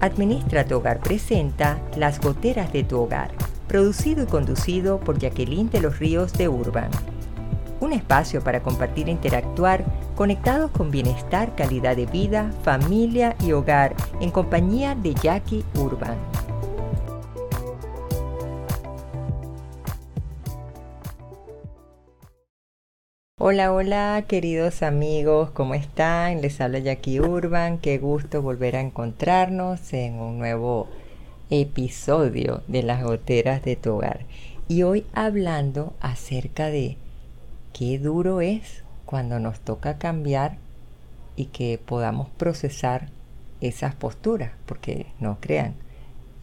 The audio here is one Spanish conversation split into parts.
Administra tu Hogar presenta Las Goteras de tu Hogar, producido y conducido por Jacqueline de los Ríos de Urban. Un espacio para compartir e interactuar conectados con bienestar, calidad de vida, familia y hogar en compañía de Jackie Urban. Hola, hola, queridos amigos, ¿cómo están? Les habla Jackie Urban, qué gusto volver a encontrarnos en un nuevo episodio de las goteras de tu hogar. Y hoy hablando acerca de qué duro es cuando nos toca cambiar y que podamos procesar esas posturas, porque no crean,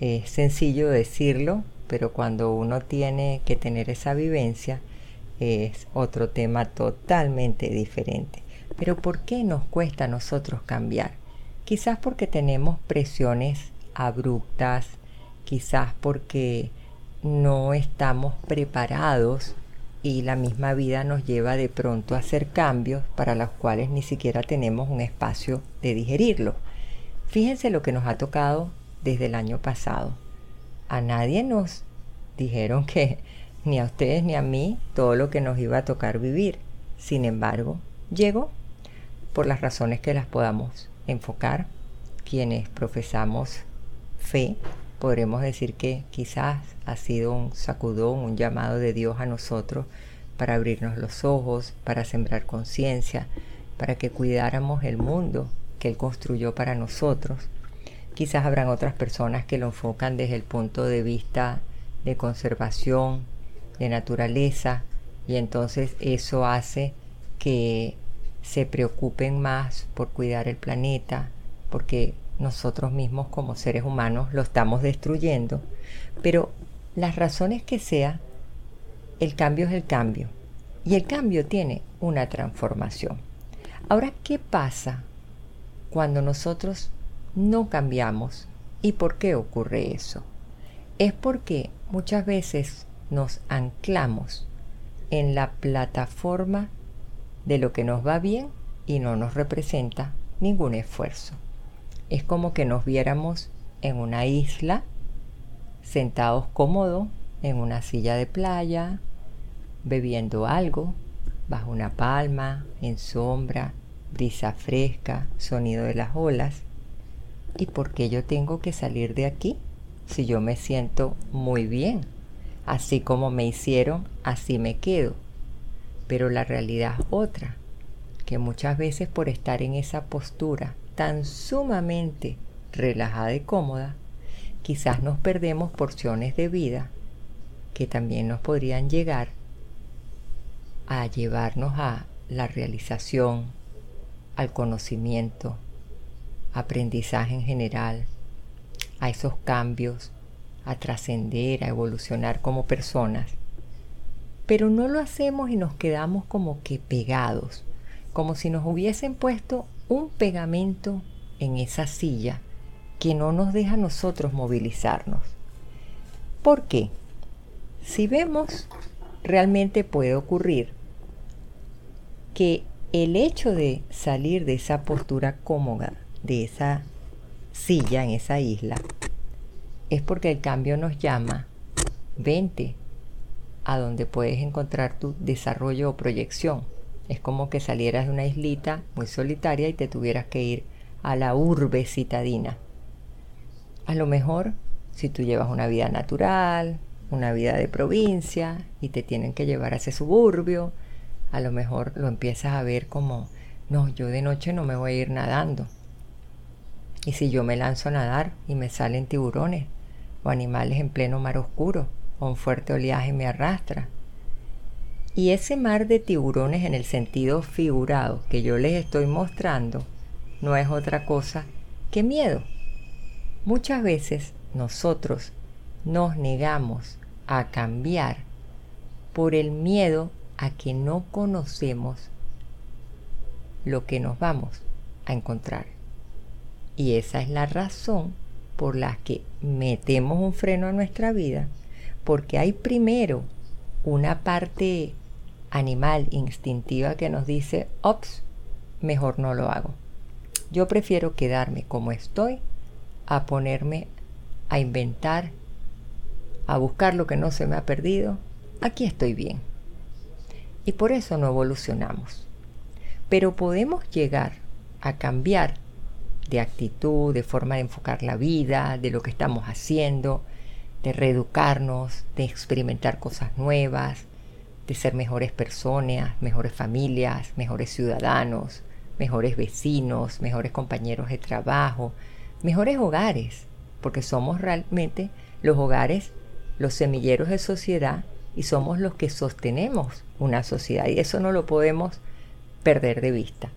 es sencillo decirlo, pero cuando uno tiene que tener esa vivencia, es otro tema totalmente diferente. Pero ¿por qué nos cuesta a nosotros cambiar? Quizás porque tenemos presiones abruptas, quizás porque no estamos preparados y la misma vida nos lleva de pronto a hacer cambios para los cuales ni siquiera tenemos un espacio de digerirlo. Fíjense lo que nos ha tocado desde el año pasado. A nadie nos dijeron que ni a ustedes ni a mí todo lo que nos iba a tocar vivir. Sin embargo, llegó por las razones que las podamos enfocar. Quienes profesamos fe, podremos decir que quizás ha sido un sacudón, un llamado de Dios a nosotros para abrirnos los ojos, para sembrar conciencia, para que cuidáramos el mundo que Él construyó para nosotros. Quizás habrán otras personas que lo enfocan desde el punto de vista de conservación, de naturaleza y entonces eso hace que se preocupen más por cuidar el planeta porque nosotros mismos como seres humanos lo estamos destruyendo. Pero las razones que sea el cambio es el cambio y el cambio tiene una transformación. Ahora qué pasa cuando nosotros no cambiamos y por qué ocurre eso es porque muchas veces nos anclamos en la plataforma de lo que nos va bien y no nos representa ningún esfuerzo. Es como que nos viéramos en una isla, sentados cómodos en una silla de playa, bebiendo algo, bajo una palma, en sombra, brisa fresca, sonido de las olas. ¿Y por qué yo tengo que salir de aquí si yo me siento muy bien? Así como me hicieron, así me quedo. Pero la realidad es otra, que muchas veces por estar en esa postura tan sumamente relajada y cómoda, quizás nos perdemos porciones de vida que también nos podrían llegar a llevarnos a la realización, al conocimiento, aprendizaje en general, a esos cambios a trascender, a evolucionar como personas. Pero no lo hacemos y nos quedamos como que pegados, como si nos hubiesen puesto un pegamento en esa silla que no nos deja a nosotros movilizarnos. ¿Por qué? Si vemos, realmente puede ocurrir que el hecho de salir de esa postura cómoda, de esa silla en esa isla, es porque el cambio nos llama, vente a donde puedes encontrar tu desarrollo o proyección. Es como que salieras de una islita muy solitaria y te tuvieras que ir a la urbe citadina. A lo mejor, si tú llevas una vida natural, una vida de provincia y te tienen que llevar a ese suburbio, a lo mejor lo empiezas a ver como, no, yo de noche no me voy a ir nadando. Y si yo me lanzo a nadar y me salen tiburones, o animales en pleno mar oscuro o un fuerte oleaje me arrastra. Y ese mar de tiburones en el sentido figurado que yo les estoy mostrando no es otra cosa que miedo. Muchas veces nosotros nos negamos a cambiar por el miedo a que no conocemos lo que nos vamos a encontrar. Y esa es la razón por las que metemos un freno a nuestra vida, porque hay primero una parte animal instintiva que nos dice, ops, mejor no lo hago. Yo prefiero quedarme como estoy a ponerme a inventar, a buscar lo que no se me ha perdido, aquí estoy bien. Y por eso no evolucionamos. Pero podemos llegar a cambiar de actitud, de forma de enfocar la vida, de lo que estamos haciendo, de reeducarnos, de experimentar cosas nuevas, de ser mejores personas, mejores familias, mejores ciudadanos, mejores vecinos, mejores compañeros de trabajo, mejores hogares, porque somos realmente los hogares, los semilleros de sociedad y somos los que sostenemos una sociedad y eso no lo podemos perder de vista.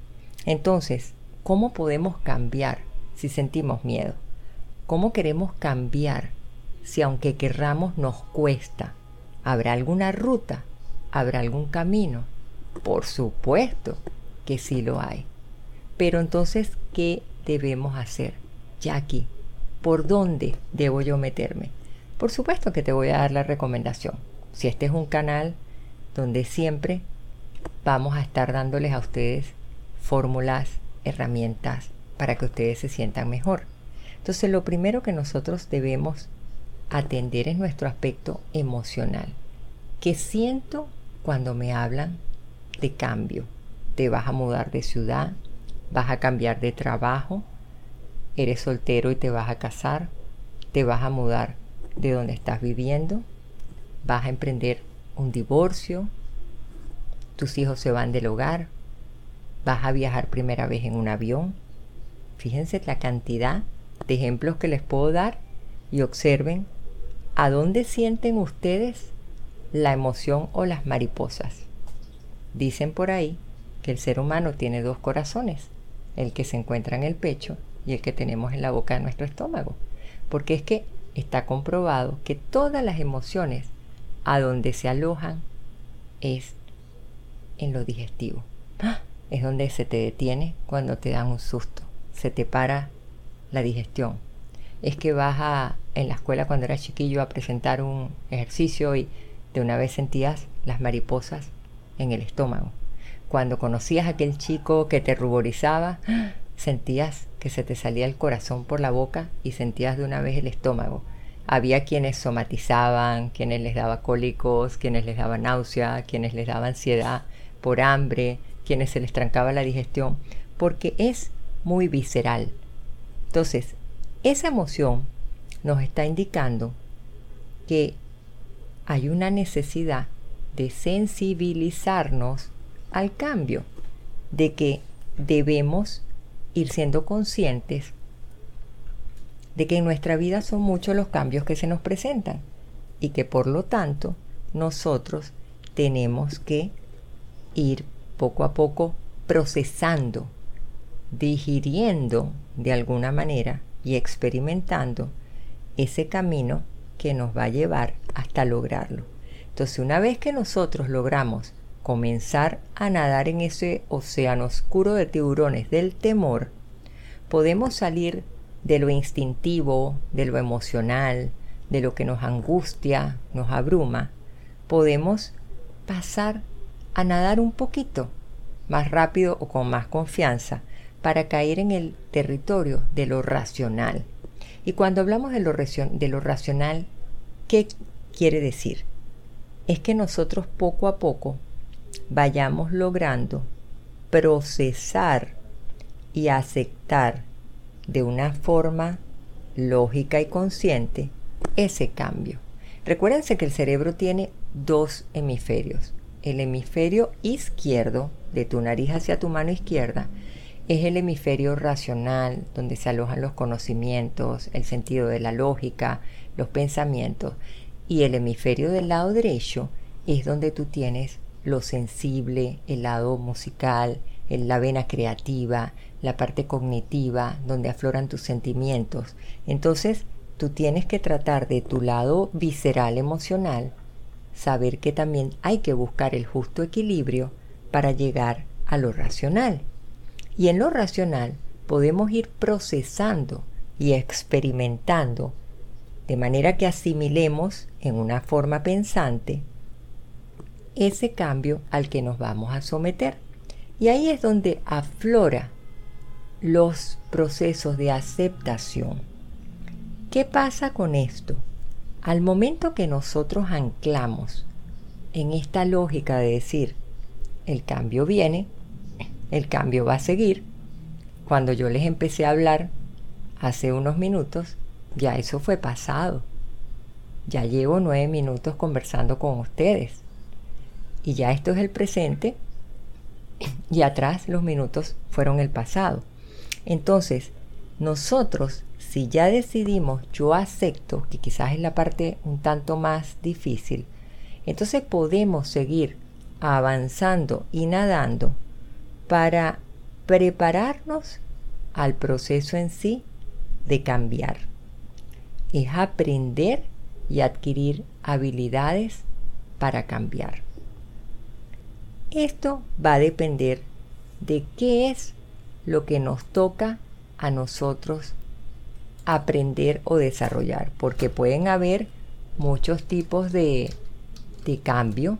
Entonces, ¿cómo podemos cambiar si sentimos miedo? ¿Cómo queremos cambiar si aunque querramos nos cuesta? ¿Habrá alguna ruta? ¿Habrá algún camino? Por supuesto que sí lo hay. Pero entonces, ¿qué debemos hacer? Jackie, ¿por dónde debo yo meterme? Por supuesto que te voy a dar la recomendación. Si este es un canal donde siempre vamos a estar dándoles a ustedes fórmulas, herramientas para que ustedes se sientan mejor. Entonces lo primero que nosotros debemos atender es nuestro aspecto emocional. ¿Qué siento cuando me hablan de cambio? Te vas a mudar de ciudad, vas a cambiar de trabajo, eres soltero y te vas a casar, te vas a mudar de donde estás viviendo, vas a emprender un divorcio, tus hijos se van del hogar, vas a viajar primera vez en un avión. Fíjense la cantidad de ejemplos que les puedo dar y observen a dónde sienten ustedes la emoción o las mariposas. Dicen por ahí que el ser humano tiene dos corazones, el que se encuentra en el pecho y el que tenemos en la boca de nuestro estómago. Porque es que está comprobado que todas las emociones a donde se alojan es en lo digestivo. ¡Ah! Es donde se te detiene cuando te dan un susto. Se te para la digestión. Es que vas a, en la escuela cuando eras chiquillo a presentar un ejercicio y de una vez sentías las mariposas en el estómago. Cuando conocías a aquel chico que te ruborizaba, sentías que se te salía el corazón por la boca y sentías de una vez el estómago. Había quienes somatizaban, quienes les daba cólicos, quienes les daba náusea, quienes les daba ansiedad por hambre, quienes se les trancaba la digestión, porque es muy visceral. Entonces, esa emoción nos está indicando que hay una necesidad de sensibilizarnos al cambio, de que debemos ir siendo conscientes de que en nuestra vida son muchos los cambios que se nos presentan y que por lo tanto nosotros tenemos que ir poco a poco procesando, digiriendo de alguna manera y experimentando ese camino que nos va a llevar hasta lograrlo. Entonces una vez que nosotros logramos comenzar a nadar en ese océano oscuro de tiburones del temor, podemos salir de lo instintivo, de lo emocional, de lo que nos angustia, nos abruma, podemos pasar a nadar un poquito más rápido o con más confianza para caer en el territorio de lo racional. Y cuando hablamos de lo, de lo racional, ¿qué quiere decir? Es que nosotros poco a poco vayamos logrando procesar y aceptar de una forma lógica y consciente ese cambio. Recuérdense que el cerebro tiene dos hemisferios. El hemisferio izquierdo, de tu nariz hacia tu mano izquierda, es el hemisferio racional, donde se alojan los conocimientos, el sentido de la lógica, los pensamientos. Y el hemisferio del lado derecho es donde tú tienes lo sensible, el lado musical, la vena creativa, la parte cognitiva, donde afloran tus sentimientos. Entonces, tú tienes que tratar de tu lado visceral emocional, saber que también hay que buscar el justo equilibrio para llegar a lo racional. Y en lo racional podemos ir procesando y experimentando de manera que asimilemos en una forma pensante ese cambio al que nos vamos a someter. Y ahí es donde aflora los procesos de aceptación. ¿Qué pasa con esto? Al momento que nosotros anclamos en esta lógica de decir, el cambio viene, el cambio va a seguir, cuando yo les empecé a hablar hace unos minutos, ya eso fue pasado. Ya llevo nueve minutos conversando con ustedes. Y ya esto es el presente y atrás los minutos fueron el pasado. Entonces, nosotros, si ya decidimos, yo acepto, que quizás es la parte un tanto más difícil, entonces podemos seguir avanzando y nadando para prepararnos al proceso en sí de cambiar. Es aprender y adquirir habilidades para cambiar. Esto va a depender de qué es lo que nos toca a nosotros aprender o desarrollar, porque pueden haber muchos tipos de, de cambio,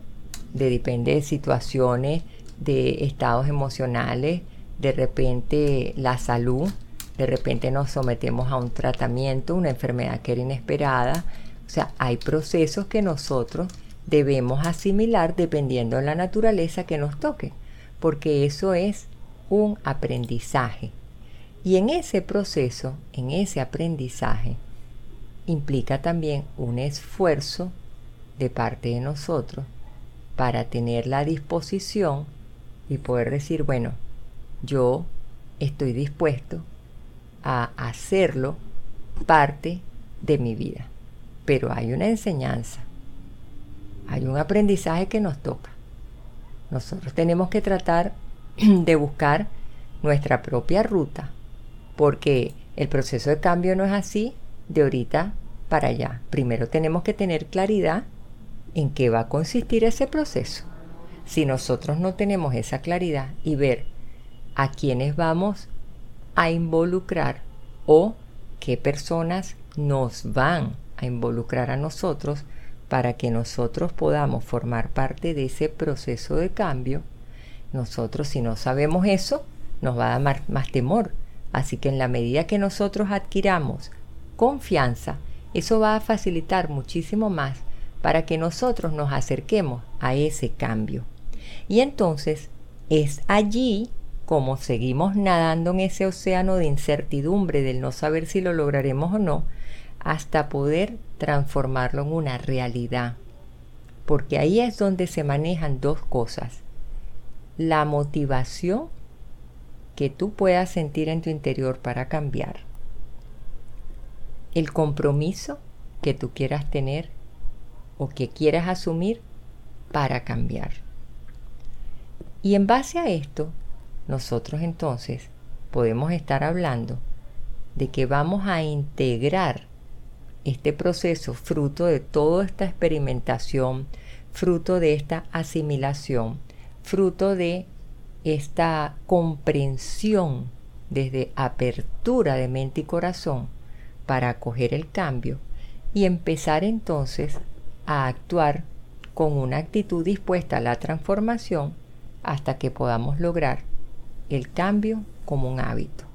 de depende de situaciones, de estados emocionales, de repente la salud, de repente nos sometemos a un tratamiento, una enfermedad que era inesperada. O sea, hay procesos que nosotros debemos asimilar dependiendo de la naturaleza que nos toque, porque eso es un aprendizaje. Y en ese proceso, en ese aprendizaje, implica también un esfuerzo de parte de nosotros para tener la disposición y poder decir, bueno, yo estoy dispuesto a hacerlo parte de mi vida. Pero hay una enseñanza, hay un aprendizaje que nos toca. Nosotros tenemos que tratar de buscar nuestra propia ruta, porque el proceso de cambio no es así de ahorita para allá. Primero tenemos que tener claridad en qué va a consistir ese proceso. Si nosotros no tenemos esa claridad y ver a quiénes vamos a involucrar o qué personas nos van a involucrar a nosotros para que nosotros podamos formar parte de ese proceso de cambio, nosotros si no sabemos eso, nos va a dar más, temor. Así que en la medida que nosotros adquiramos confianza, eso va a facilitar muchísimo más para que nosotros nos acerquemos a ese cambio. Y entonces es allí como seguimos nadando en ese océano de incertidumbre del no saber si lo lograremos o no, hasta poder transformarlo en una realidad. Porque ahí es donde se manejan dos cosas. La motivación que tú puedas sentir en tu interior para cambiar. El compromiso que tú quieras tener o que quieras asumir para cambiar. Y en base a esto, nosotros entonces podemos estar hablando de que vamos a integrar este proceso fruto de toda esta experimentación, fruto de esta asimilación, fruto de esta comprensión desde apertura de mente y corazón para acoger el cambio y empezar entonces a actuar con una actitud dispuesta a la transformación hasta que podamos lograr el cambio como un hábito.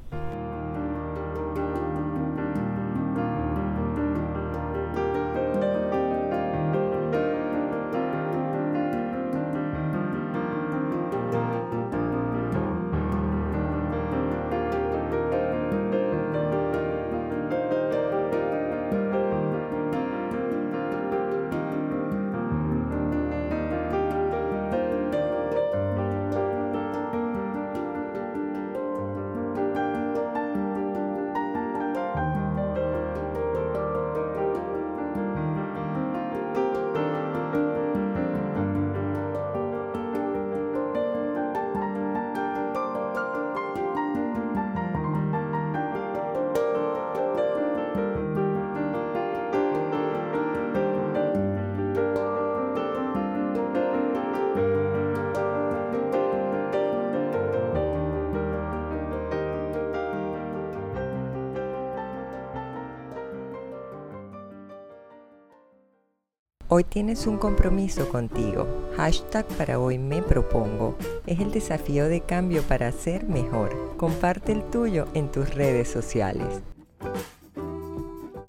Hoy tienes un compromiso contigo. Hashtag para hoy me propongo. Es el desafío de cambio para ser mejor. Comparte el tuyo en tus redes sociales.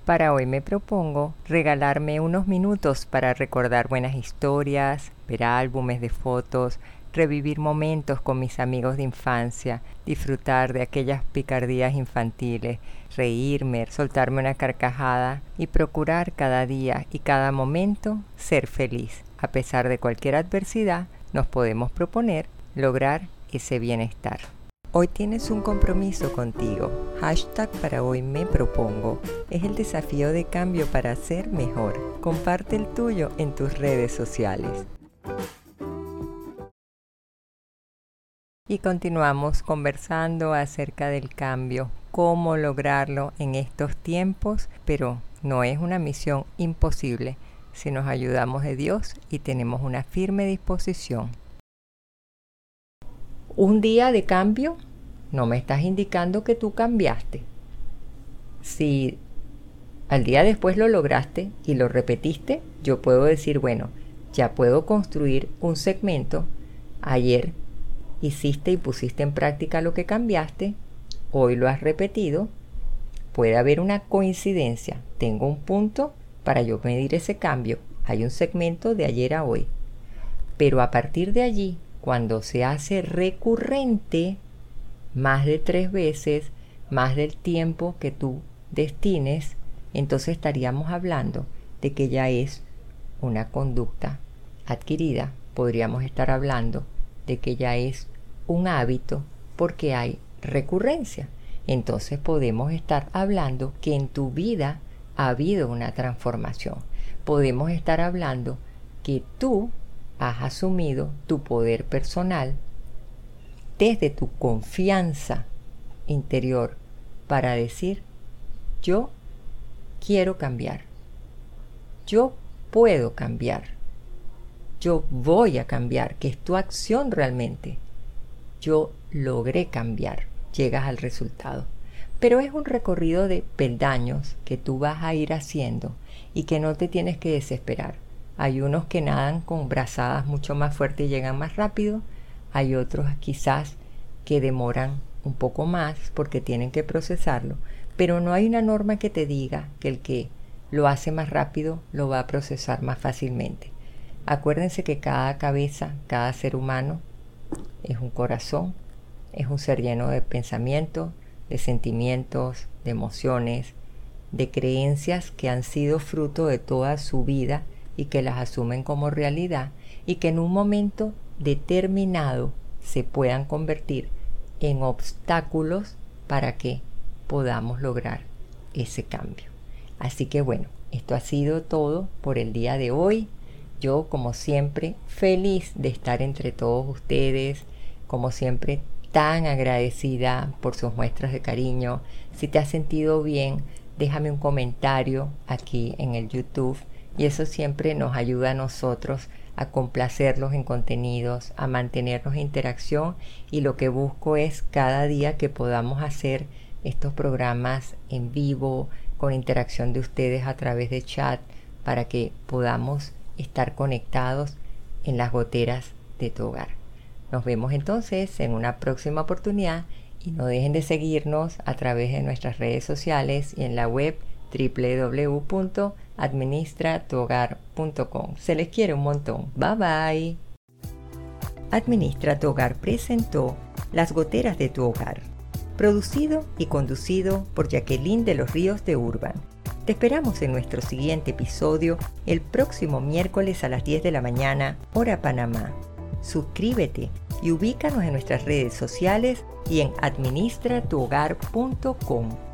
Para hoy me propongo regalarme unos minutos para recordar buenas historias, ver álbumes de fotos, revivir momentos con mis amigos de infancia, disfrutar de aquellas picardías infantiles, reírme, soltarme una carcajada y procurar cada día y cada momento ser feliz. A pesar de cualquier adversidad, nos podemos proponer lograr ese bienestar. Hoy tienes un compromiso contigo. Hashtag para hoy me propongo. Es el desafío de cambio para ser mejor. Comparte el tuyo en tus redes sociales. Y continuamos conversando acerca del cambio, cómo lograrlo en estos tiempos, pero no es una misión imposible si nos ayudamos de Dios y tenemos una firme disposición un día de cambio, no me estás indicando que tú cambiaste. Si al día después lo lograste y lo repetiste, yo puedo decir, bueno, ya puedo construir un segmento. Ayer hiciste y pusiste en práctica lo que cambiaste, hoy lo has repetido. Puede haber una coincidencia. Tengo un punto para yo medir ese cambio. Hay un segmento de ayer a hoy. Pero a partir de allí, cuando se hace recurrente, más de tres veces, más del tiempo que tú destines, entonces estaríamos hablando de que ya es una conducta adquirida. Podríamos estar hablando de que ya es un hábito porque hay recurrencia. Entonces podemos estar hablando que en tu vida ha habido una transformación. Podemos estar hablando que tú has asumido tu poder personal desde tu confianza interior para decir, yo quiero cambiar, yo puedo cambiar, yo voy a cambiar, que es tu acción realmente, yo logré cambiar, llegas al resultado. Pero es un recorrido de peldaños que tú vas a ir haciendo y que no te tienes que desesperar hay unos que nadan con brazadas mucho más fuertes y llegan más rápido. Hay otros quizás que demoran un poco más porque tienen que procesarlo. Pero no hay una norma que te diga que el que lo hace más rápido lo va a procesar más fácilmente. Acuérdense que cada cabeza, cada ser humano es un corazón, es un ser lleno de pensamientos, de sentimientos, de emociones, de creencias que han sido fruto de toda su vida y que las asumen como realidad y que en un momento determinado se puedan convertir en obstáculos para que podamos lograr ese cambio. Así que bueno, esto ha sido todo por el día de hoy. Yo, como siempre, feliz de estar entre todos ustedes, como siempre, tan agradecida por sus muestras de cariño. Si te has sentido bien, déjame un comentario aquí en el YouTube y eso siempre nos ayuda a nosotros a complacerlos en contenidos, a mantenernos en interacción y lo que busco es cada día que podamos hacer estos programas en vivo con interacción de ustedes a través de chat para que podamos estar conectados en las goteras de tu hogar. Nos vemos entonces en una próxima oportunidad y no dejen de seguirnos a través de nuestras redes sociales y en la web www.administratuhogar.com. Se les quiere un montón. Bye bye. Administra tu hogar presentó Las goteras de tu hogar, producido y conducido por Jacqueline de los Ríos de Urban. Te esperamos en nuestro siguiente episodio el próximo miércoles a las 10 de la mañana, hora Panamá. Suscríbete y ubícanos en nuestras redes sociales y en administratuhogar.com.